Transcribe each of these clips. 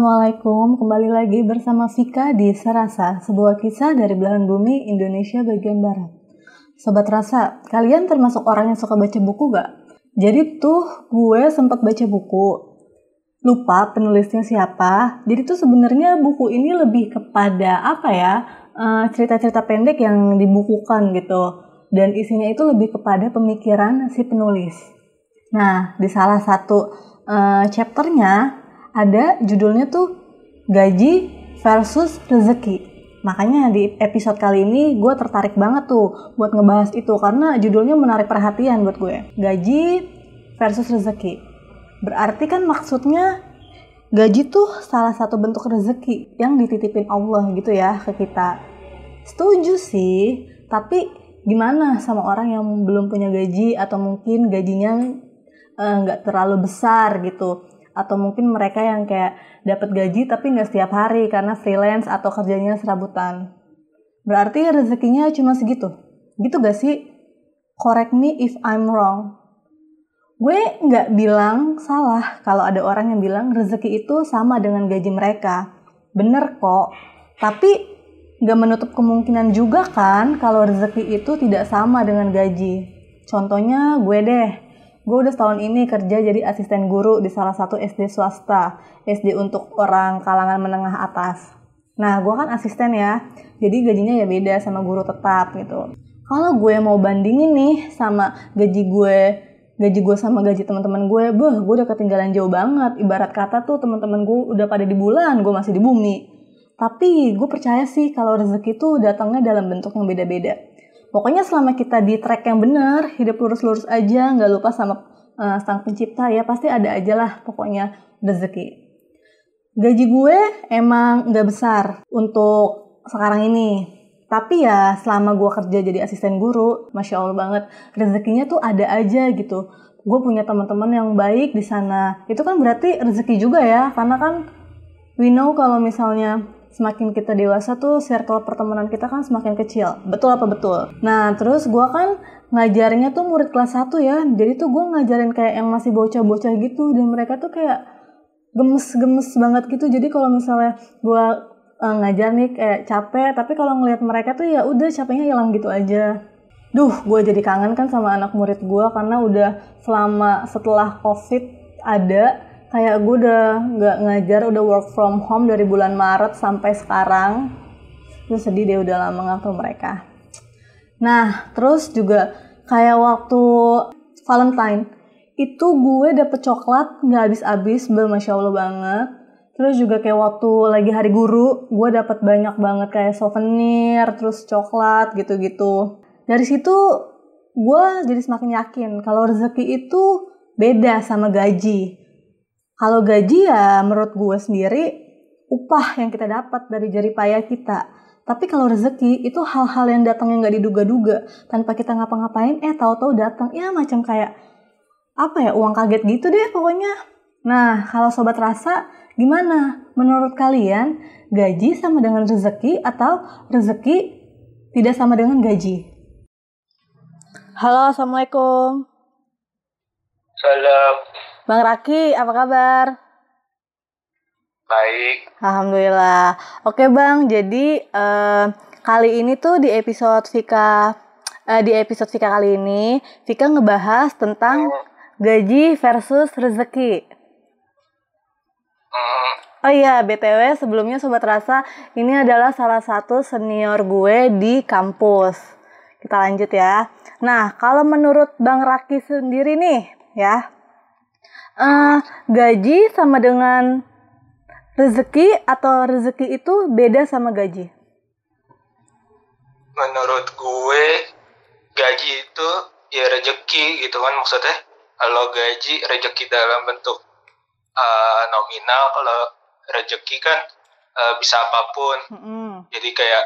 Assalamualaikum, kembali lagi bersama Vika di Serasa, sebuah kisah dari belahan bumi Indonesia bagian Barat. Sobat Rasa, kalian termasuk orang yang suka baca buku gak? Jadi tuh gue sempat baca buku, lupa penulisnya siapa. Jadi tuh sebenarnya buku ini lebih kepada apa ya, eh, cerita-cerita pendek yang dibukukan gitu. Dan isinya itu lebih kepada pemikiran si penulis. Nah, di salah satu uh, chapternya ada judulnya tuh gaji versus rezeki. Makanya di episode kali ini gue tertarik banget tuh buat ngebahas itu karena judulnya menarik perhatian buat gue. Gaji versus rezeki. Berarti kan maksudnya gaji tuh salah satu bentuk rezeki yang dititipin Allah gitu ya ke kita. Setuju sih, tapi gimana sama orang yang belum punya gaji atau mungkin gajinya eh, nggak uh, terlalu besar gitu atau mungkin mereka yang kayak dapat gaji tapi nggak setiap hari karena freelance atau kerjanya serabutan. Berarti rezekinya cuma segitu. Gitu gak sih? Correct me if I'm wrong. Gue nggak bilang salah kalau ada orang yang bilang rezeki itu sama dengan gaji mereka. Bener kok. Tapi nggak menutup kemungkinan juga kan kalau rezeki itu tidak sama dengan gaji. Contohnya gue deh, gue udah setahun ini kerja jadi asisten guru di salah satu SD swasta, SD untuk orang kalangan menengah atas. Nah, gue kan asisten ya, jadi gajinya ya beda sama guru tetap gitu. Kalau gue mau bandingin nih sama gaji gue, gaji gue sama gaji teman-teman gue, beh, gue udah ketinggalan jauh banget. Ibarat kata tuh teman-teman gue udah pada di bulan, gue masih di bumi. Tapi gue percaya sih kalau rezeki tuh datangnya dalam bentuk yang beda-beda Pokoknya selama kita di track yang benar, hidup lurus-lurus aja, nggak lupa sama uh, sang pencipta ya pasti ada aja lah pokoknya rezeki. Gaji gue emang nggak besar untuk sekarang ini. Tapi ya selama gue kerja jadi asisten guru, masya allah banget rezekinya tuh ada aja gitu. Gue punya teman-teman yang baik di sana. Itu kan berarti rezeki juga ya, karena kan we know kalau misalnya semakin kita dewasa tuh circle pertemanan kita kan semakin kecil. Betul apa betul? Nah, terus gue kan ngajarnya tuh murid kelas 1 ya. Jadi tuh gue ngajarin kayak yang masih bocah-bocah gitu. Dan mereka tuh kayak gemes-gemes banget gitu. Jadi kalau misalnya gue uh, ngajar nih kayak capek. Tapi kalau ngeliat mereka tuh ya udah capeknya hilang gitu aja. Duh, gue jadi kangen kan sama anak murid gue karena udah selama setelah covid ada kayak gue udah nggak ngajar udah work from home dari bulan Maret sampai sekarang. Gue sedih deh udah lama nggak ketemu mereka. Nah terus juga kayak waktu Valentine itu gue dapet coklat nggak habis-habis masya allah banget. Terus juga kayak waktu lagi hari guru gue dapet banyak banget kayak souvenir terus coklat gitu-gitu. Dari situ gue jadi semakin yakin kalau rezeki itu beda sama gaji kalau gaji ya menurut gue sendiri upah yang kita dapat dari jari payah kita. Tapi kalau rezeki itu hal-hal yang datang yang nggak diduga-duga tanpa kita ngapa-ngapain, eh tahu-tahu datang ya macam kayak apa ya uang kaget gitu deh pokoknya. Nah kalau sobat rasa gimana? Menurut kalian gaji sama dengan rezeki atau rezeki tidak sama dengan gaji? Halo assalamualaikum. Salam. Bang Raki, apa kabar? Baik. Alhamdulillah. Oke Bang, jadi uh, kali ini tuh di episode Vika uh, di episode Vika kali ini Vika ngebahas tentang hmm. gaji versus rezeki. Hmm. Oh iya, BTW sebelumnya Sobat Rasa, ini adalah salah satu senior gue di kampus. Kita lanjut ya. Nah, kalau menurut Bang Raki sendiri nih, ya, uh, gaji sama dengan rezeki atau rezeki itu beda sama gaji? Menurut gue gaji itu ya rezeki gitu kan maksudnya kalau gaji rezeki dalam bentuk uh, nominal kalau rezeki kan uh, bisa apa pun mm -hmm. jadi kayak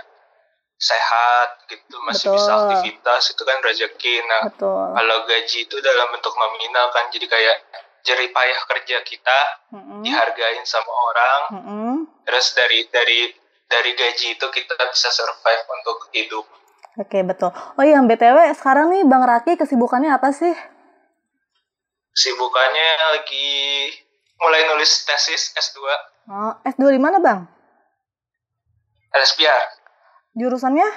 sehat gitu masih Betul. bisa aktivitas itu kan rezeki nah Betul. kalau gaji itu dalam bentuk nominal kan jadi kayak jerih payah kerja kita mm-hmm. dihargain sama orang mm-hmm. terus dari dari dari gaji itu kita bisa survive untuk hidup oke okay, betul oh iya btw sekarang nih bang Raki kesibukannya apa sih kesibukannya lagi mulai nulis tesis S2 Oh, S2 di mana, Bang? LSPR. Jurusannya?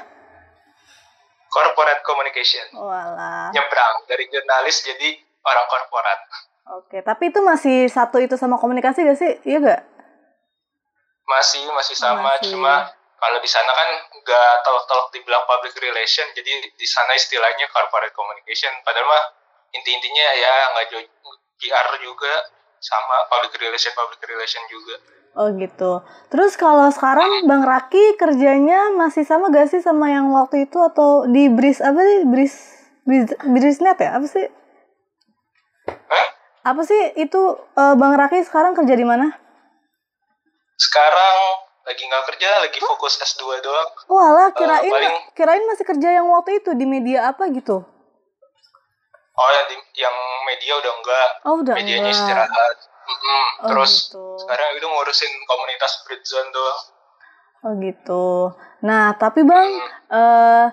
Corporate Communication. Walah. Nyebrang dari jurnalis jadi orang korporat. Oke, tapi itu masih satu itu sama komunikasi gak sih? Iya gak? Masih, masih sama, Masih. cuma kalau di sana kan nggak tolok-tolok dibilang public relation, jadi di sana istilahnya corporate communication. Padahal mah inti-intinya ya nggak jauh PR juga sama public relation, public relation juga. Oh gitu. Terus kalau sekarang Bang Raki kerjanya masih sama gak sih sama yang waktu itu atau di Bris apa sih? Bris Bris Brisnet ya? Apa sih? Hah? Apa sih itu eh, Bang Raki sekarang kerja di mana? Sekarang lagi nggak kerja, lagi fokus S2 doang. Walah, kirain paling- kirain masih kerja yang waktu itu di media apa gitu. Oh, yang, di- yang media udah enggak, Oh, udah medianya enggak. istirahat. Mm-mm. Oh, Terus gitu. sekarang itu ngurusin komunitas Bridgezone doang. Oh gitu. Nah, tapi Bang, eh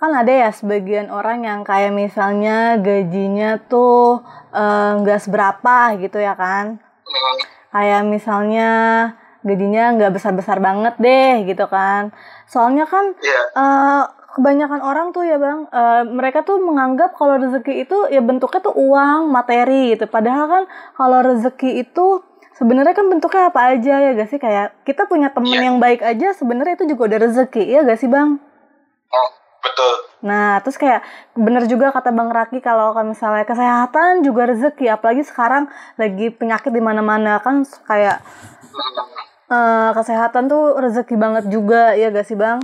kan ada ya sebagian orang yang kayak misalnya gajinya tuh eh, nggak seberapa gitu ya kan. Kayak misalnya gajinya nggak besar-besar banget deh gitu kan. Soalnya kan Iya, eh, kebanyakan orang tuh ya bang, eh, mereka tuh menganggap kalau rezeki itu ya bentuknya tuh uang, materi gitu. Padahal kan kalau rezeki itu sebenarnya kan bentuknya apa aja ya gak sih? Kayak kita punya temen Iya. yang baik aja sebenarnya itu juga udah rezeki ya gak sih bang? Oh, betul. Nah terus kayak bener juga kata bang Raki kalau kan misalnya kesehatan juga rezeki, apalagi sekarang lagi penyakit di mana-mana kan kayak eh, kesehatan tuh rezeki banget juga ya gak sih bang?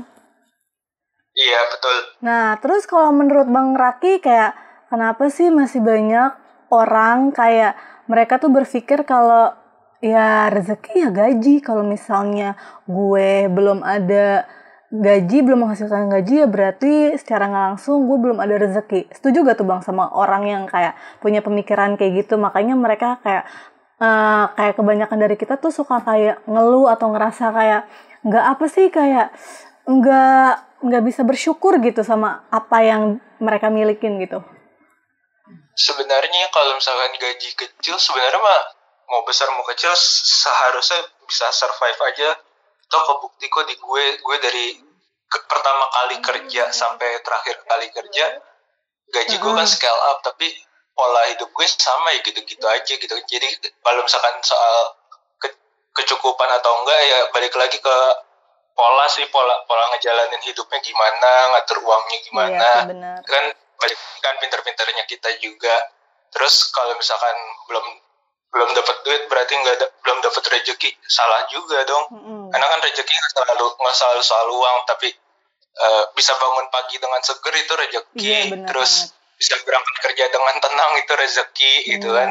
Iya, betul. Nah, terus kalau menurut Bang Raki kayak kenapa sih masih banyak orang kayak mereka tuh berpikir kalau ya rezeki ya gaji. Kalau misalnya gue belum ada gaji, belum menghasilkan gaji ya berarti secara nggak langsung gue belum ada rezeki. Setuju gak tuh Bang sama orang yang kayak punya pemikiran kayak gitu? Makanya mereka kayak eh, kayak kebanyakan dari kita tuh suka kayak ngeluh atau ngerasa kayak nggak apa sih kayak nggak nggak bisa bersyukur gitu sama apa yang mereka milikin gitu. Sebenarnya kalau misalkan gaji kecil, sebenarnya mah mau besar mau kecil seharusnya bisa survive aja. Toh kebukti kok di gue, gue dari ke- pertama kali kerja sampai terakhir kali kerja, gaji gue kan Mm-mm. scale up, tapi pola hidup gue sama ya gitu-gitu aja gitu. Jadi kalau misalkan soal ke- kecukupan atau enggak ya balik lagi ke pola sih pola pola ngejalanin hidupnya gimana ngatur uangnya gimana Iya kan balik kan pinter-pinternya kita juga terus kalau misalkan belum belum dapat duit berarti nggak ada belum dapat rezeki. Salah juga dong. Mm-mm. karena kan rezeki nggak selalu nggak selalu soal uang tapi eh, bisa bangun pagi dengan seger itu rezeki. Iya terus bisa berangkat kerja dengan tenang itu rezeki gitu kan.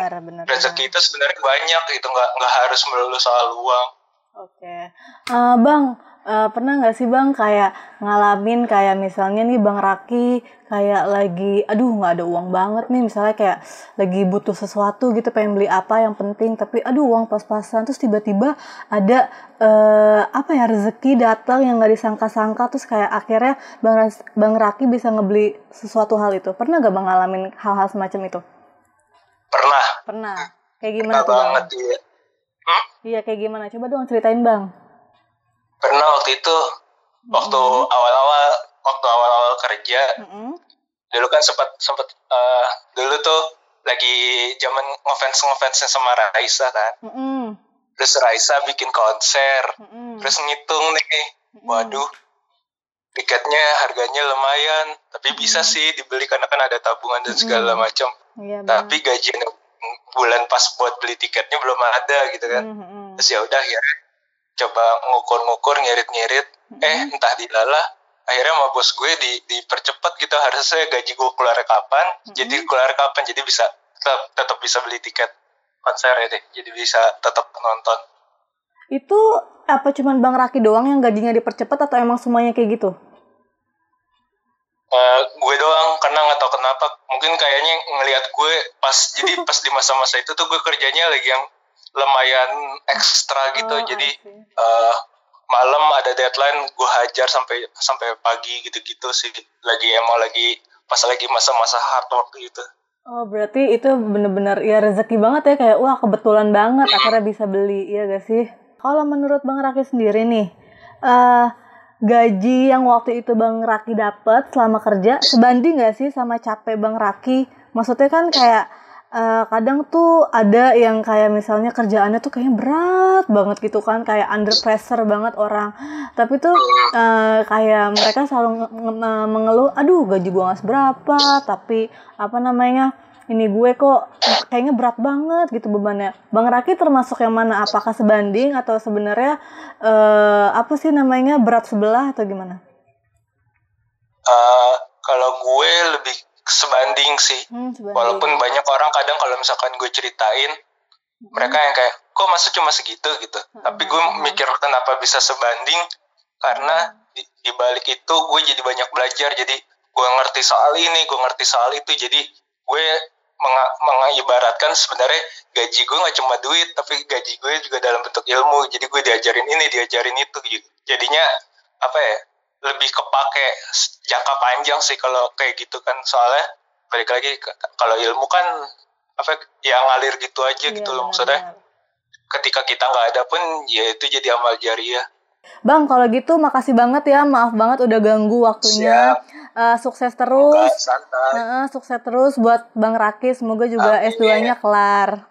Rezeki itu sebenarnya banyak itu nggak nggak harus melulu soal uang. Oke, Eh, Bang, eh, pernah nggak sih Bang kayak ngalamin kayak misalnya nih Bang Raki kayak lagi, aduh nggak ada uang banget nih, misalnya kayak lagi butuh sesuatu gitu, pengen beli apa yang penting, tapi aduh uang pas-pasan, terus tiba-tiba ada eh, apa ya rezeki datang yang nggak disangka-sangka, terus kayak akhirnya Bang Bang Raki bisa ngebeli sesuatu hal itu. Pernah nggak Bang ngalamin hal-hal semacam itu? pernah Pernah. Kayak gimana pernah tuh Bang? banget iya Hmm? Iya kayak gimana? Coba dong ceritain Bang. Pernah waktu itu waktu Mm-mm. awal-awal waktu awal-awal kerja Mm-mm. dulu kan sempat sempat eh, dulu tuh lagi zaman ngefans ngefansnya sama Raisa kan Mm-mm. terus Raisa bikin konser Mm-mm. terus ngitung nih Mm-mm. waduh tiketnya harganya lumayan tapi bisa Mm. sih dibeli karena kan ada tabungan dan segala Mm. macam Iya, Bang. tapi gajian bulan pas buat beli tiketnya belum ada gitu kan Mm-mm. terus ya udah akhirnya coba ngukur-ngukur ngirit-ngirit eh Mm-mm. entah dilalah akhirnya sama bos gue di dipercepat gitu harusnya gaji gue keluar kapan jadi keluar kapan jadi bisa tetap tetap bisa beli tiket konser ya deh jadi bisa tetap nonton Itu apa cuman Bang Raki doang yang gajinya dipercepat atau emang semuanya kayak gitu? Eh, gue doang karena nggak tahu kenapa mungkin kayaknya ngelihat gue pas jadi pas di masa-masa itu tuh gue kerjanya lagi yang lumayan ekstra gitu. Oh, jadi eh, malam ada deadline gue hajar sampai sampai pagi gitu-gitu sih. Lagi emang lagi pas lagi masa-masa hard work gitu. Oh, berarti itu bener-bener ya rezeki banget ya. Kayak wah kebetulan banget akhirnya bisa beli, iya gak sih? kalau menurut Bang Raki sendiri nih, uh, gaji yang waktu itu Bang Raki dapat selama kerja sebanding nggak sih sama capek Bang Raki? Maksudnya kan kayak uh, kadang tuh ada yang kayak misalnya kerjaannya tuh kayaknya berat banget gitu kan, kayak under pressure banget orang. Tapi tuh uh, kayak mereka selalu mengeluh, aduh gaji gua nggak seberapa, tapi apa namanya? ini gue kok kayaknya berat banget gitu bebannya. Bang Raki termasuk yang mana? Apakah sebanding atau sebenarnya uh, apa sih namanya berat sebelah atau gimana? Uh, kalau gue lebih sebanding sih. Hmm, sebanding. Walaupun banyak orang kadang kalau misalkan gue ceritain hmm. mereka yang kayak kok masa cuma segitu gitu. Hmm. Tapi gue mikir kenapa bisa sebanding karena di, di balik itu gue jadi banyak belajar jadi gue ngerti soal ini gue ngerti soal itu jadi gue mengibaratkan sebenarnya gaji gue nggak cuma duit tapi gaji gue juga dalam bentuk ilmu jadi gue diajarin ini diajarin itu gitu jadinya apa ya lebih kepake jangka panjang sih kalau kayak gitu kan soalnya balik lagi kalau ilmu kan apa ya ngalir gitu aja gitu loh iya, maksudnya ketika kita nggak ada pun ya itu jadi amal jariah Bang, kalau gitu makasih banget ya. Maaf banget udah ganggu waktunya. Uh, sukses terus. Uh, sukses terus buat Bang Raki. Semoga juga S2-nya kelar.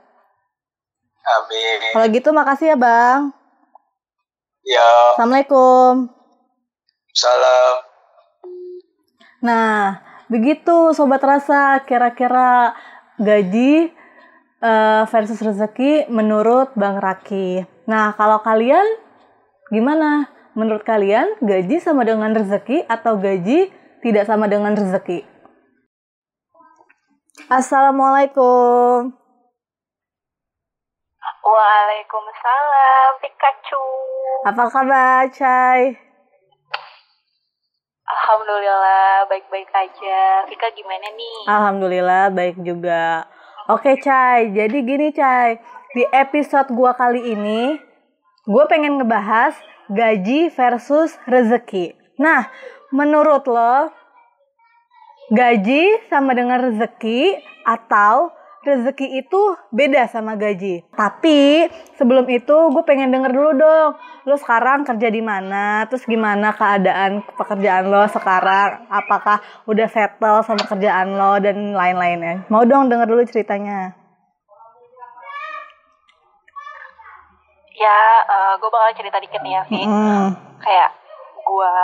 Amin. Kalau gitu makasih ya, Bang. Ya. Assalamualaikum. Salam. Nah, begitu Sobat Rasa. Kira-kira gaji uh, versus rezeki menurut Bang Raki. Nah, kalau kalian Gimana? Menurut kalian gaji sama dengan rezeki atau gaji tidak sama dengan rezeki? Assalamualaikum. Waalaikumsalam, Pikachu. Apa kabar, Cai? Alhamdulillah, baik-baik aja. Vika gimana nih? Alhamdulillah, baik juga. Oke, Cai. Jadi gini, Cai. Di episode gua kali ini, gue pengen ngebahas gaji versus rezeki. Nah, menurut lo, gaji sama dengan rezeki atau rezeki itu beda sama gaji. Tapi sebelum itu gue pengen denger dulu dong. Lo sekarang kerja di mana? Terus gimana keadaan pekerjaan lo sekarang? Apakah udah settle sama kerjaan lo dan lain-lainnya? Mau dong denger dulu ceritanya. ya uh, eh, gue bakal cerita dikit nih ya Vi mm. kayak gue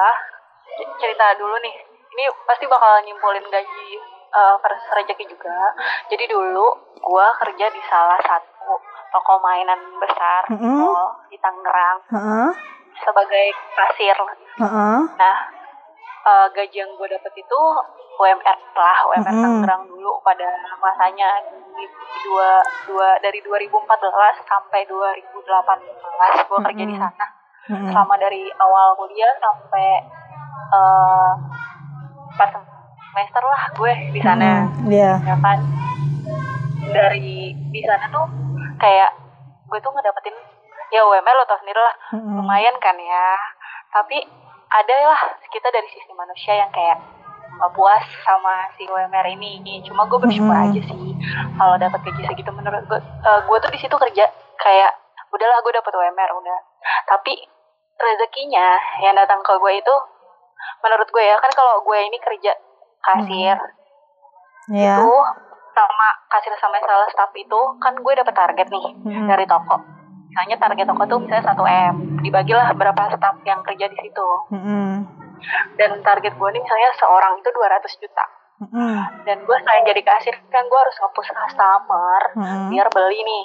cerita dulu nih ini pasti bakal nyimpulin gaji uh, rezeki juga jadi dulu gue kerja di salah satu toko mainan besar mm -hmm. di Tangerang mm -hmm. sebagai kasir mm -hmm. nah uh, gaji yang gue dapet itu UMR lah UMR mm -hmm. Tangerang dulu pada masanya di dua dua dari 2014 sampai 2018 gue mm -hmm. kerja di sana mm -hmm. selama dari awal kuliah sampai uh, pas semester lah gue di sana mm -hmm. yeah. ya kan dari di sana tuh kayak gue tuh ngedapetin ya UMR lo tau sendiri lah mm -hmm. lumayan kan ya tapi ada lah kita dari sisi manusia yang kayak puas sama si UMR ini cuma gue bersyukur hmm. aja sih kalau dapat gaji segitu menurut gue uh, gue tuh di situ kerja kayak udahlah gue dapat UMR udah tapi rezekinya yang datang ke gue itu menurut gue ya kan kalau gue ini kerja kasir hmm. yeah. itu sama kasir sama salah staff itu kan gue dapat target nih hmm. dari toko misalnya target toko tuh misalnya satu m dibagilah berapa staff yang kerja di situ mm-hmm. dan target gue nih misalnya seorang itu 200 juta mm-hmm. dan gue selain jadi kasir kan gue harus ngapus customer mm-hmm. biar beli nih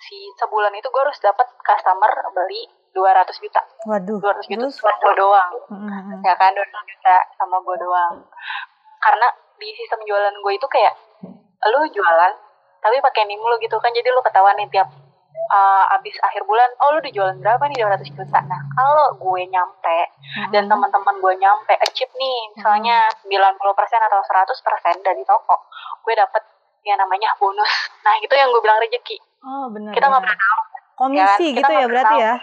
si sebulan itu gue harus dapat customer beli 200 juta waduh 200 juta sama gue doang mm-hmm. ya kan 200 juta sama gue doang karena di sistem jualan gue itu kayak lu jualan tapi pakai nim lu gitu kan. Jadi lu ketahuan nih tiap uh, abis akhir bulan oh lu dijualin berapa nih? 200 juta. Nah kalau gue nyampe hmm. dan teman-teman gue nyampe achieve nih misalnya hmm. 90% atau 100% dari toko gue dapet yang namanya bonus. Nah itu yang gue bilang rezeki. Oh benar kita nggak pernah tahu. Komisi ya, gitu ya berarti ya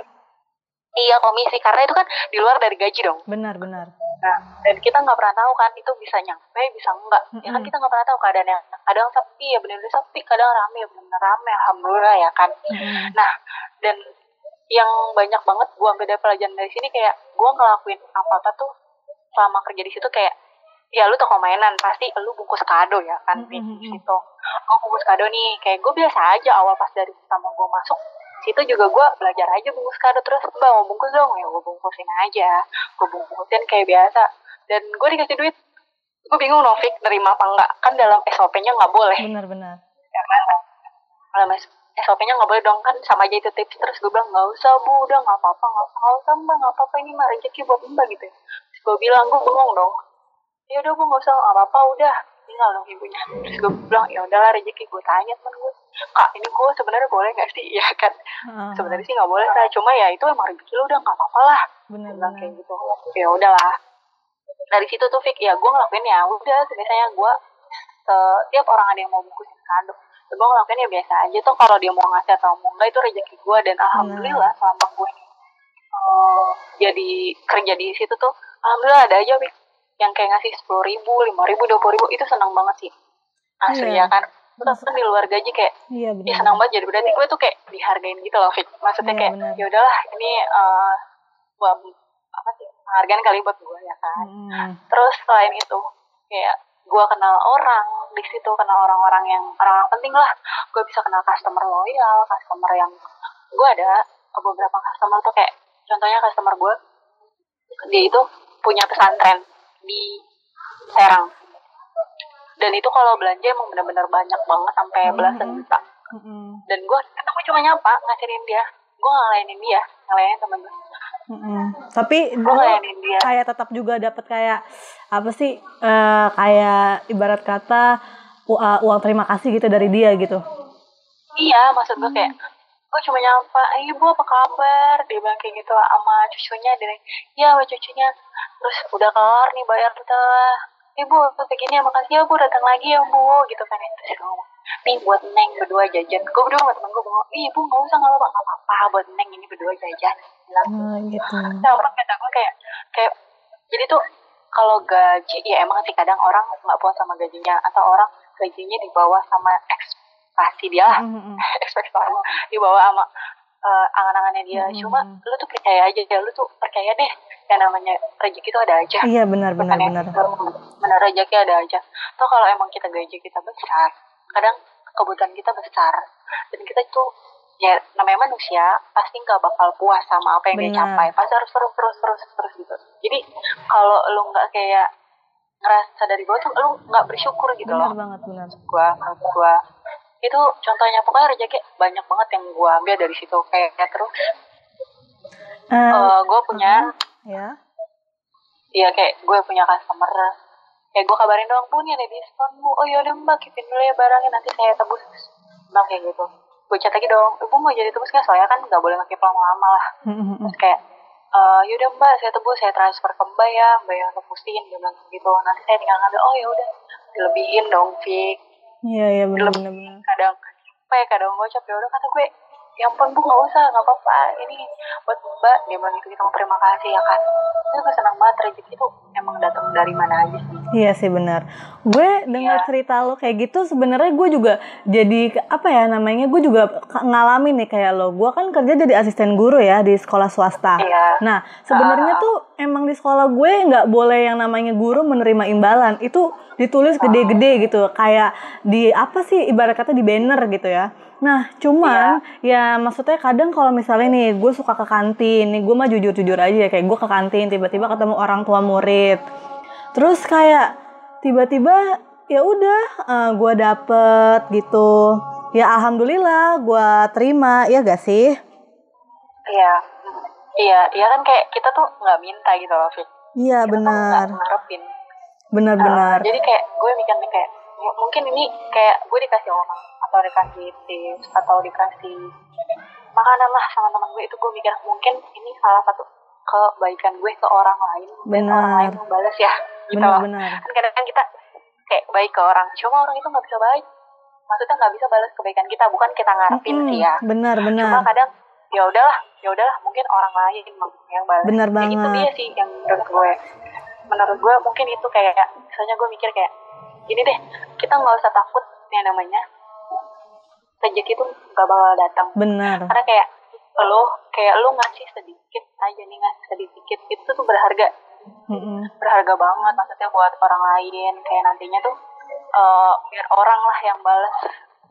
iya komisi karena itu kan di luar dari gaji dong benar benar Nah, dan kita nggak pernah tahu kan itu bisa nyampe, bisa enggak. Mm -hmm. Ya kan kita nggak pernah tahu keadaannya. Kadang sepi ya benar-benar sepi, kadang rame ya benar rame. Alhamdulillah ya kan. Mm -hmm. Nah, dan yang banyak banget gue ambil dari pelajaran dari sini kayak gue ngelakuin apa apa tuh selama kerja di situ kayak ya lu toko mainan pasti lu bungkus kado ya kan mm -hmm. di situ gue bungkus kado nih kayak gue biasa aja awal pas dari pertama gue masuk situ juga gue belajar aja bungkus kado. Terus mbak mau bungkus dong? Ya gue bungkusin aja. Gue bungkusin kayak biasa. Dan gue dikasih duit. Gue bingung Novik nerima apa enggak. Kan dalam SOP-nya nggak boleh. Benar-benar ya kan? Dalam SOP-nya nggak boleh dong. Kan sama aja itu tips. Terus gue bilang nggak usah bu. Udah nggak apa-apa nggak usah mbak. Nggak apa-apa. Ini mah rezeki buat mbak gitu. Terus gue bilang gue bengong dong. Ya udah gue nggak usah nggak apa-apa. Udah tinggal dong ibunya. Terus gue bilang ya udahlah rezeki gue tanya temen gue kak ini gue sebenarnya boleh nggak sih? Ya kan? Uh-huh. sebenarnya sih nggak boleh saya cuma ya itu emang rezeki lo udah nggak apa-apa lah. Benar bilang kayak gitu. Ya udahlah. Dari situ tuh Fik ya gue ngelakuin ya udah biasanya gue setiap orang ada yang mau bungkusin kado. Gue ngelakuin ya biasa aja tuh kalau dia mau ngasih atau mau enggak itu rezeki gue dan alhamdulillah selama gue uh, jadi kerja di situ tuh alhamdulillah ada aja Fik yang kayak ngasih sepuluh ribu lima ribu dua puluh ribu itu senang banget sih. Asli yeah. ya kan? Kan di luar gaji kayak iya, ya senang banget jadi berarti gue tuh kayak dihargain gitu loh Fik maksudnya Iya, kayak ya udahlah ini uh, buat apa sih penghargaan kali buat gue ya kan? Hmm. terus selain itu kayak gue kenal orang di situ kenal orang-orang yang orang-orang penting lah. Gue bisa kenal customer loyal customer yang gue ada beberapa customer tuh kayak contohnya customer gue dia itu punya pesantren di Serang dan itu kalau belanja emang benar-benar banyak banget sampai belasan juta Mm-mm. dan gue ketemu cuma nyapa ngasihin dia gue nggak ngelayanin dia ngelayanin temen gue Mm-mm. Tapi gue dia kayak tetap juga dapat kayak apa sih eh, kayak ibarat kata uh, uang terima kasih gitu dari dia gitu. iya maksud gue kayak gue cuma nyapa "Eh, ibu apa kabar? Dia bilang kayak gitu sama cucunya dia bilang, iya sama cucunya. Terus udah kelar nih bayar tuh ibu begini ya makasih ya bu datang lagi ya bu gitu kan. Terus gue ngomong nih buat neng berdua jajan. Gue berdua sama temen gue ngomong ih ibu nggak usah nggak apa nggak apa buat neng ini berdua jajan. Bilang Nah, gitu. nah orang kata gue kayak kayak jadi tuh kalau gaji ya emang sih kadang orang nggak puas sama gajinya atau orang gajinya di bawah sama ekspektasi dia lah Mm-mm. ekspektasi di bawah sama eh, angan-angannya dia Hmm. cuma lu tuh percaya aja ya lu tuh percaya deh yang namanya rezeki itu ada aja Iya benar benar benar. benar rezeki ada aja toh kalau emang kita gaji kita besar kadang kebutuhan kita besar dan kita itu ya namanya manusia pasti nggak bakal puas sama apa yang dia Benar. capai pasti harus terus terus terus terus gitu jadi kalau lu nggak kayak ngerasa dari bawah tuh lu nggak bersyukur gitu Benar loh banget benar. gua gua itu contohnya pokoknya rezeki banyak banget yang gua ambil dari situ kayak kayak terus Eh, eh gua punya ya. Iya kayak gue punya customer. Kayak gue kabarin doang bu nih ada diskon bu. Oh yaudah mbak kipin dulu ya barangnya nanti saya tebus. Bang kayak gitu. Gue chat lagi dong ibu mau jadi tebus nggak? Soalnya kan nggak boleh pakai lama-lama lah. Mm-mm. terus kayak eh yaudah mbak saya tebus saya transfer ke mbak ya mbak yang tebusin dia bilang gitu. Nanti saya tinggal ngambil. Oh yaudah dilebihin dong Fik Iya iya benar benar kadang apa ya kadang gue capek udah kata gue ya ampun bu nggak usah nggak apa-apa ini buat mbak dia bilang gitu gitu terima kasih ya kan itu gue senang banget rezeki itu emang datang dari mana aja sih Iya sih benar. Gue dengar Iya. cerita lo kayak gitu sebenarnya gue juga jadi apa ya namanya gue juga ngalamin nih kayak lo. Gue kan kerja jadi asisten guru ya di sekolah swasta. Iya. Nah sebenarnya tuh emang di sekolah gue nggak boleh yang namanya guru menerima imbalan. Itu ditulis gede-gede gitu kayak di apa sih ibarat kata di banner gitu ya. Nah cuman ya maksudnya kadang kalau misalnya nih gue suka ke kantin nih gue mah jujur-jujur aja ya kayak gue ke kantin tiba-tiba ketemu orang tua murid. Terus kayak tiba-tiba ya udah eh, gue dapet gitu. Ya alhamdulillah gue terima ya gak sih? Iya, iya, iya kan kayak kita tuh nggak minta gitu loh, Fik. iya benar ngarepin. benar-benar Uh, jadi kayak gue mikir nih kayak ya mungkin ini kayak gue dikasih orang atau dikasih tips atau dikasih makanan lah sama teman gue itu gue mikir mungkin ini salah satu kebaikan gue ke orang lain Benar. orang lain membalas ya gitu loh. benar-benar kan kadang-kadang kita kayak baik ke orang cuma orang itu nggak bisa baik maksudnya nggak bisa balas kebaikan kita bukan kita ngarepin Mm-mm, sih ya cuma benar-benar kadang ya udahlah ya udahlah mungkin orang lain yang balas. Benar Ya, itu banget. dia sih yang menurut gue. Menurut gue mungkin itu kayak misalnya gue mikir kayak gini deh kita nggak usah takut yang namanya. Rezeki itu nggak bakal datang. Benar. Karena kayak lo kayak lo ngasih sedikit aja nih ngasih sedikit itu tuh berharga. Mm-mm. berharga banget maksudnya buat orang lain kayak nantinya tuh uh, biar orang lah yang balas.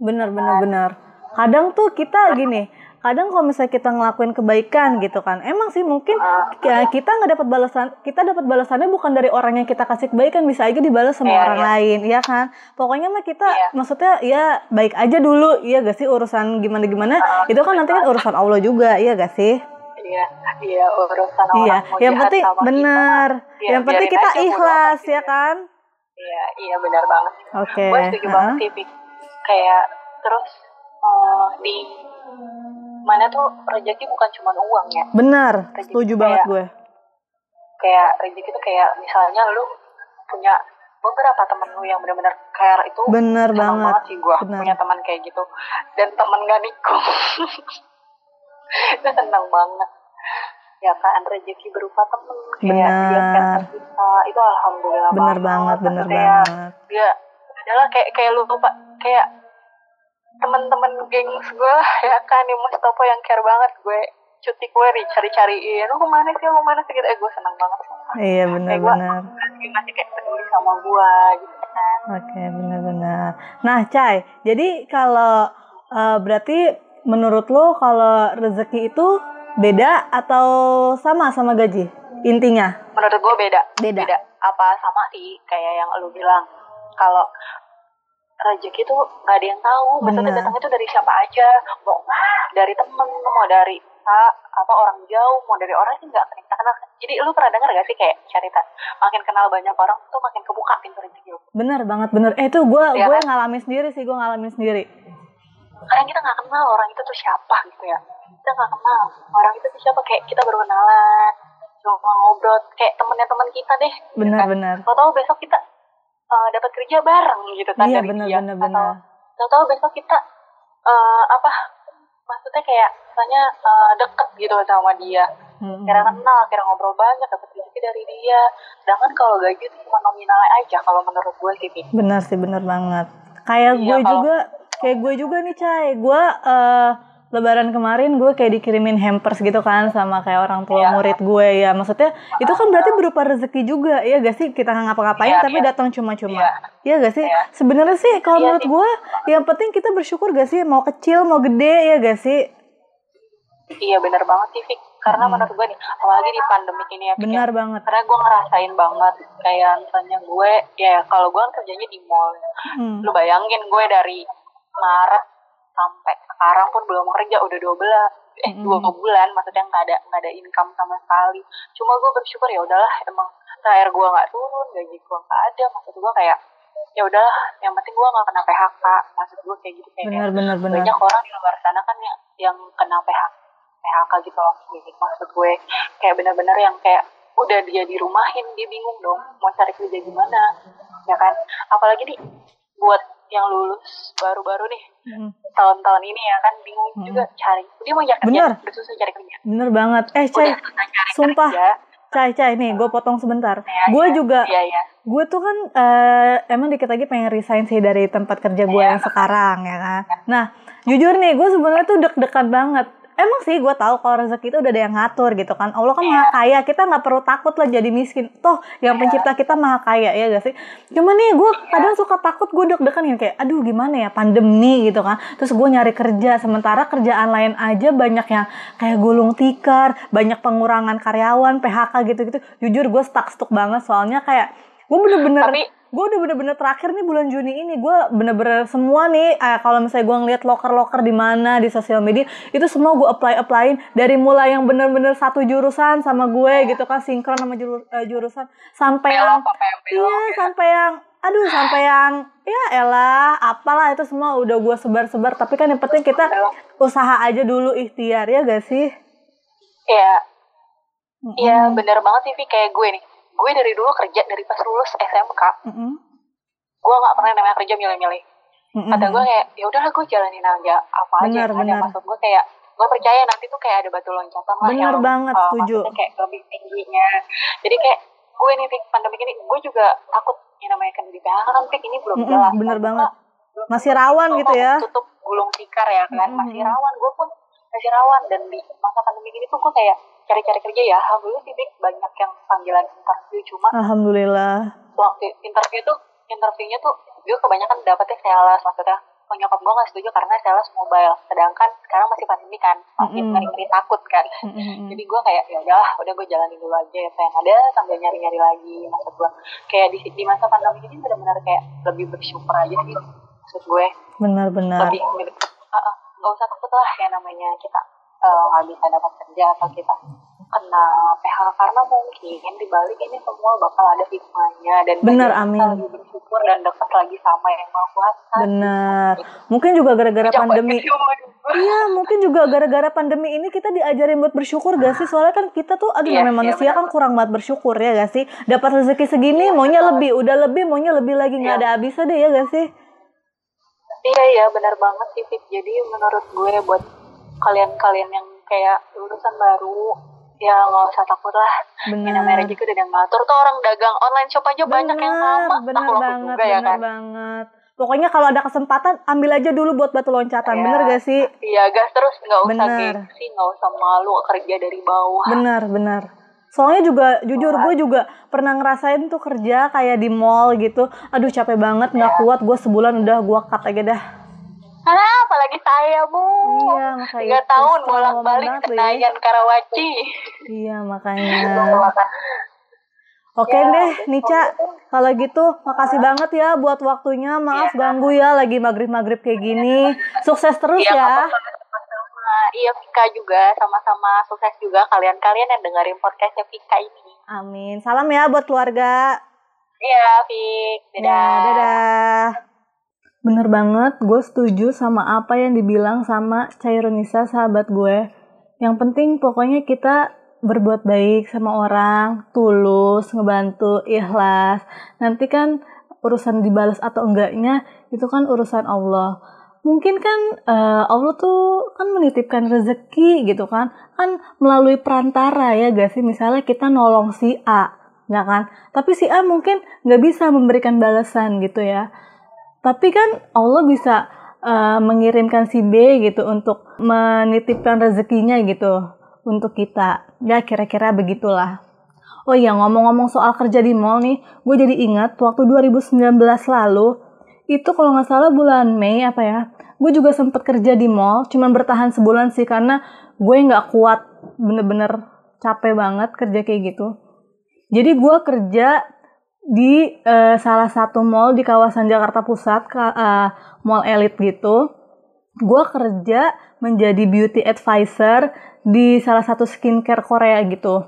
Bener bener bener kadang tuh kita gini kadang kalau misalnya kita ngelakuin kebaikan gitu kan emang sih mungkin ya, kita nggak dapat balasan kita dapat balasannya bukan dari orang yang kita kasih kebaikan bisa aja dibalas sama Iya, orang iya. lain ya kan? Pokoknya mah kita Iya. maksudnya ya baik aja dulu iya gak sih urusan gimana gimana? Itu kan nanti kan urusan Allah juga iya gak sih? Iya iya urusan iya orang mau yang penting benar Iya, yang penting kita ikhlas gitu ya ya. kan? Iya iya benar banget. Oke gue setuju heeh. banget sih kayak terus uh, di mana tuh rezeki bukan cuma uang ya. Benar Rezeki setuju kayak- banget gue. Kayak rezeki tuh kayak misalnya lu punya beberapa temen lu yang benar-benar care itu bener seneng banget. banget sih gue Benar. punya teman kayak gitu. Dan temen gak nikung. Itu seneng banget. Ya kan rezeki berupa temen kayak dia Benar. care kita itu alhamdulillah bener banget. bener Maksudnya ya, banget. dia adalah kayak kayak lu lupa kayak teman-teman gengs gue ya kan nih Mustopo yang care banget gue cuti gue dicari-cariin. Lu ke mana sih? Lu ke mana sih? Gitu. Eh gue seneng banget iya bener Kayak gua- bener dia masih kayak peduli sama gue gitu kan. Oke, benar-benar. Nah, Cai, jadi kalau eh, berarti menurut lo kalau rezeki itu beda atau sama sama gaji? Intinya? Menurut gue beda. Beda. apa sama sih? Kayak yang lu bilang. Kalau rezeki tuh nggak ada yang tahu maksudnya Benar. datang itu dari siapa aja mau dari temen mau dari ah, apa orang jauh mau dari orang sih nggak kita kenal jadi lu pernah dengar gak sih kayak cerita makin kenal banyak orang tuh makin kebuka pintu rezeki lu Bener banget, bener. Eh itu gue Iya gue kan? ngalamin sendiri sih, gue ngalamin sendiri. kadang kita nggak kenal orang itu tuh siapa gitu ya kita nggak kenal orang itu tuh siapa kayak kita baru kenalan cuma ngobrol kayak temennya teman kita deh gitu kan. Benar-benar. tahu-tahu besok kita uh, dapat kerja bareng gitu kan Iya, dari bener, dia bener, atau bener. tahu-tahu besok kita uh, apa maksudnya kayak misalnya uh, deket gitu sama dia Mm-mm. kira kenal kira ngobrol banyak dapat rezeki dari dia sedangkan kalau gaji itu cuma nominal aja kalau menurut gue sih. Benar sih, bener banget. Kayak Iya, gue kalau- juga, kayak gue juga nih, Cai. Gue eh, lebaran kemarin gue kayak dikirimin hampers gitu kan sama kayak orang tua Iya. murid gue ya. Maksudnya itu kan berarti berupa rezeki juga ya gak sih? Kita nggak ngapa-ngapain Iya, tapi iya. datang cuma-cuma. Iya. Iya gak sih? Iya. Sebenarnya sih kalau Iya menurut gue yang penting kita bersyukur gak sih? Mau kecil, mau gede ya gak sih? iya bener banget sih Fik. karena Hmm. menurut gue nih apalagi di pandemi ini ya ya. Benar banget. karena gue ngerasain banget kayak misalnya gue ya kalau gue kan kerjanya di mall Hmm. lu bayangin gue dari Maret sampai sekarang pun belum kerja udah dua belas eh Mm-mm. dua bulan maksudnya nggak ada nggak ada income sama sekali cuma gue bersyukur ya udahlah emang thr gue nggak turun gaji gue nggak ada maksud gue kayak ya udahlah yang penting gue nggak kena PHK maksud gue kayak gitu kayak Benar, benar, benar. banyak orang di luar sana kan yang yang kena PHK PHK gitu loh Jadi, maksud gue kayak benar-benar yang kayak udah dia dirumahin dia bingung dong mau cari kerja gimana ya kan apalagi nih buat yang lulus baru-baru nih Mm. tahun-tahun ini ya kan bingung Hmm. juga cari dia mau cari kerja Bener. udah susah cari kerja Bener banget. Eh, Cai, sumpah. kerja Cai, Cai, nih gue potong sebentar. Ya, Gue ya. juga iya iya gue tuh kan eh, emang dikit lagi pengen resign sih dari tempat kerja gue Iya. yang sekarang ya kan. Nah jujur nih gue sebenarnya tuh deg-degan banget. Emang sih gue tahu kalau rezeki itu udah ada yang ngatur gitu kan. Allah kan maha kaya, kita nggak perlu takut lah jadi miskin. Toh yang pencipta kita maha kaya ya gak sih. Cuma nih gue kadang suka takut gue deg-degan yang kayak aduh gimana ya pandemi gitu kan. Terus gue nyari kerja sementara kerjaan lain aja banyak yang kayak gulung tikar, banyak pengurangan karyawan, PHK gitu-gitu. Jujur gue stuck stuck banget soalnya kayak gue bener-bener Tapi- gue udah bener-bener terakhir nih bulan Juni ini. Gue bener-bener semua nih eh, kalau misalnya gue ngeliat loker-loker di mana di sosial media itu semua gue apply applyin dari mulai yang bener-bener satu jurusan sama gue gitu kan sinkron sama juru- eh, jurusan sampai yang apa yang belok iya sampai yang aduh sampai yang ya elah apalah itu semua udah gue sebar-sebar. Tapi kan yang penting kita usaha aja dulu ikhtiar ya gak sih? Iya, iya Mm-mm. bener banget sih kayak gue nih. Gue dari dulu kerja dari pas lulus SMK, Mm-mm. gue nggak pernah namanya kerja milih-milih. Mm-mm. Kata gue kayak, ya udahlah gue jalanin aja apa aja. Benar, ada. benar. Maksud gue kayak, gue percaya nanti tuh kayak ada batu loncatan lah. Benar yang, banget, uh, setuju. kayak lebih tingginya. Jadi kayak gue nih pandemi ini, gue juga takut yang namanya kan di PHK kan Fik, ini belum Mm-mm, jelas. bener Maksud banget. belum Masih rawan gitu ya. Tutup gulung tikar ya kan, Mm-mm. masih rawan. Gue pun masih rawan dan di masa pandemi ini tuh gue kayak cari-cari kerja ya. Alhamdulillah sih banyak yang panggilan interview. Cuma alhamdulillah. waktu interview tuh interviewnya tuh gue kebanyakan dapetnya sales. Maksudnya oh, nyokap gue gak setuju karena sales mobile. Sedangkan sekarang masih pandemi kan. Masih mm -hmm. ngeri takut kan. Mm -hmm. jadi gue kayak ya udah udah gue jalanin dulu aja ya yang ada sambil nyari nyari lagi. Maksud gue kayak di, di masa pandemi ini benar-benar kayak lebih bersyukur aja sih maksud gue. Benar-benar. Lebih uh, uh, gak usah takut lah ya namanya kita nggak uh, bisa dapat kerja atau kita kena PHK karena mungkin di balik ini semua bakal ada hikmahnya dan benar amin. lebih bersyukur dan dekat lagi sama yang maha kuasa. Benar. Mungkin juga gara-gara pandemi iya mungkin juga gara-gara pandemi ini kita diajarin buat bersyukur gak sih? Soalnya kan kita tuh aduh iya, namanya iya, manusia iya, kan kurang banget bersyukur ya gak sih? Dapat rezeki segini iya, maunya benar. lebih udah lebih maunya lebih lagi. Nggak iya. ada habisnya deh ya gak sih? Iya iya benar banget sih jadi menurut gue buat kalian-kalian yang kayak lulusan baru ya nggak usah takut lah. Bener. yang namanya rezeki udah yang ngatur tuh orang dagang online shop aja bener, banyak yang sama bener banget juga, ya kan? banget. Pokoknya kalau ada kesempatan ambil aja dulu buat batu loncatan ya. bener gak sih? iya gas terus nggak usah gengsi nggak usah malu kerja dari bawah. Bener bener soalnya juga jujur gue juga pernah ngerasain tuh kerja kayak di mall gitu. Aduh capek banget nggak ya. kuat gue sebulan udah gue cut aja dah Ah, apalagi saya bu. Iya, makanya. Tiga tahun bolak balik Senayan ya. Karawaci. Iya, makanya. Oke ya, deh, Nica. Kalau gitu, makasih banget ya buat waktunya. Maaf ya. ganggu ya, lagi maghrib-maghrib kayak gini. Sukses terus iya, ya. ya. Iya, Vika juga. Sama-sama sukses juga kalian-kalian yang dengerin podcastnya Vika ini. Amin. Salam ya buat keluarga. Iya, Vik. Dadah. Ya, dadah. Bener banget, gue setuju sama apa yang dibilang sama Caironisa sahabat gue. Yang penting pokoknya kita berbuat baik sama orang, tulus, ngebantu, ikhlas. Nanti kan urusan dibalas atau enggaknya itu kan urusan Allah. Mungkin kan uh, Allah tuh kan menitipkan rezeki gitu kan, kan melalui perantara ya gak sih? Misalnya kita nolong si A, ya kan? Tapi si A mungkin nggak bisa memberikan balasan gitu ya tapi kan Allah bisa uh, mengirimkan si B gitu untuk menitipkan rezekinya gitu untuk kita. Ya kira-kira begitulah. Oh iya ngomong-ngomong soal kerja di mall nih, gue jadi ingat waktu 2019 lalu itu kalau nggak salah bulan Mei apa ya, gue juga sempet kerja di mall, cuman bertahan sebulan sih karena gue nggak kuat, bener-bener capek banget kerja kayak gitu. Jadi gue kerja di uh, salah satu mall di kawasan Jakarta Pusat, uh, mall elit gitu. Gue kerja menjadi beauty advisor di salah satu skincare Korea gitu.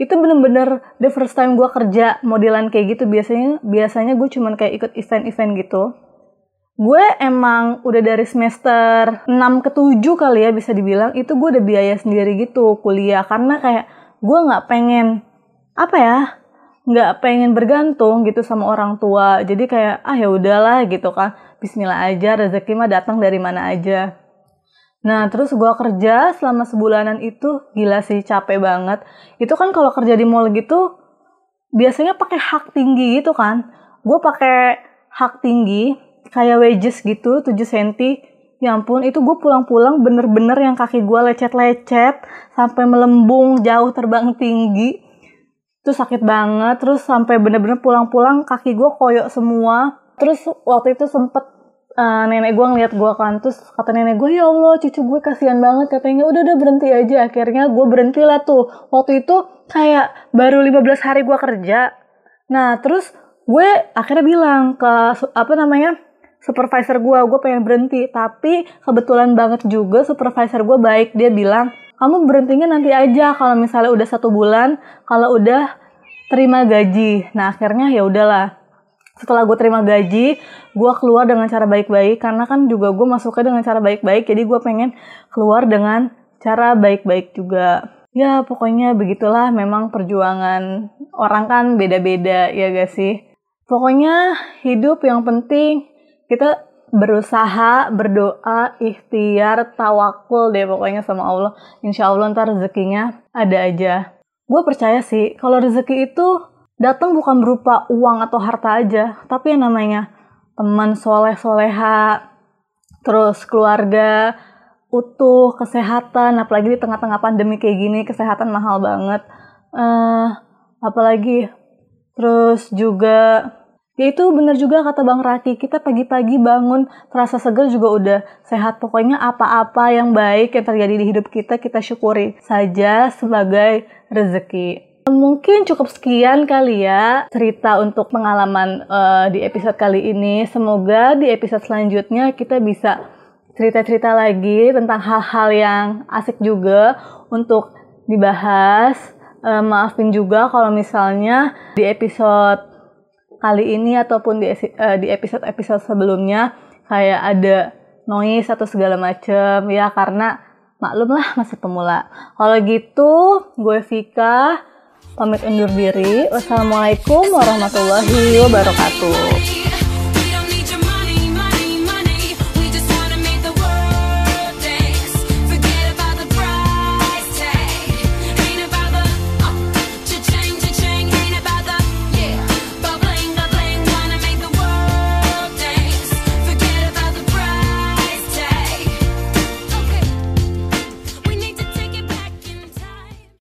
Itu bener-bener the first time gue kerja modelan kayak gitu. Biasanya biasanya gue cuman kayak ikut event-event gitu. Gue emang udah dari semester 6 ke 7 kali ya bisa dibilang itu gue udah biaya sendiri gitu kuliah karena kayak gue nggak pengen apa ya nggak pengen bergantung gitu sama orang tua. Jadi kayak ah ya udahlah gitu kan. Bismillah aja rezeki mah datang dari mana aja. Nah terus gue kerja selama sebulanan itu gila sih capek banget. Itu kan kalau kerja di mall gitu biasanya pakai hak tinggi gitu kan. Gue pakai hak tinggi kayak wages gitu 7 cm ya ampun itu gue pulang-pulang bener-bener yang kaki gue lecet-lecet sampai melembung jauh terbang tinggi itu sakit banget terus sampai bener-bener pulang-pulang kaki gue koyok semua. Terus waktu itu sempet uh, nenek gue ngeliat gue kan terus kata nenek gue ya allah cucu gue kasihan banget katanya. Udah udah berhenti aja. Akhirnya gue berhenti lah tuh. Waktu itu kayak baru 15 hari gue kerja. Nah terus gue akhirnya bilang ke apa namanya supervisor gue gue pengen berhenti. Tapi kebetulan banget juga supervisor gue baik. Dia bilang kamu berhentinya nanti aja kalau misalnya udah satu bulan kalau udah terima gaji. Nah akhirnya ya udahlah. Setelah gue terima gaji gue keluar dengan cara baik-baik karena kan juga gue masuknya dengan cara baik-baik jadi gue pengen keluar dengan cara baik-baik juga. Ya pokoknya begitulah memang perjuangan orang kan beda-beda ya gak sih? Pokoknya hidup yang penting kita berusaha, berdoa, ikhtiar, tawakul deh pokoknya sama Allah. Insya Allah ntar rezekinya ada aja. Gue percaya sih kalau rezeki itu datang bukan berupa uang atau harta aja, tapi yang namanya teman soleh soleha, terus keluarga, utuh, kesehatan, apalagi di tengah-tengah pandemi kayak gini, kesehatan mahal banget. Uh, apalagi terus juga ya itu bener juga kata Bang Raki, kita pagi-pagi bangun terasa segar juga udah sehat. Pokoknya apa-apa yang baik yang terjadi di hidup kita, kita syukuri saja sebagai rezeki. Mungkin cukup sekian kali ya cerita untuk pengalaman uh, di episode kali ini. Semoga di episode selanjutnya kita bisa cerita-cerita lagi tentang hal-hal yang asik juga untuk dibahas. Uh, maafin juga kalau misalnya di episode kali ini ataupun di uh, di episode-episode sebelumnya kayak ada noise atau segala macem ya karena maklum lah masih pemula. Kalau gitu gue Vika pamit undur diri. Wassalamualaikum warahmatullahi wabarakatuh.